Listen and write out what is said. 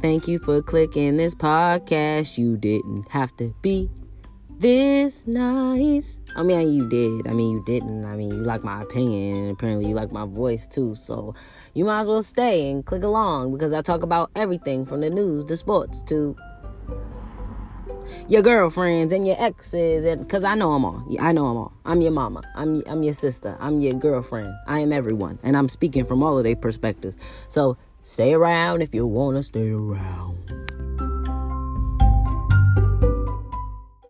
Thank you for clicking this podcast. You didn't have to be this nice. I mean, you did. I mean, you didn't. I mean, you like my opinion, apparently you like my voice too. So you might as well stay and click along because I talk about everything from the news to sports to your girlfriends and your exes and because i know them all i know them all i'm your mama I'm, I'm your sister i'm your girlfriend i am everyone and i'm speaking from all of their perspectives so stay around if you want to stay around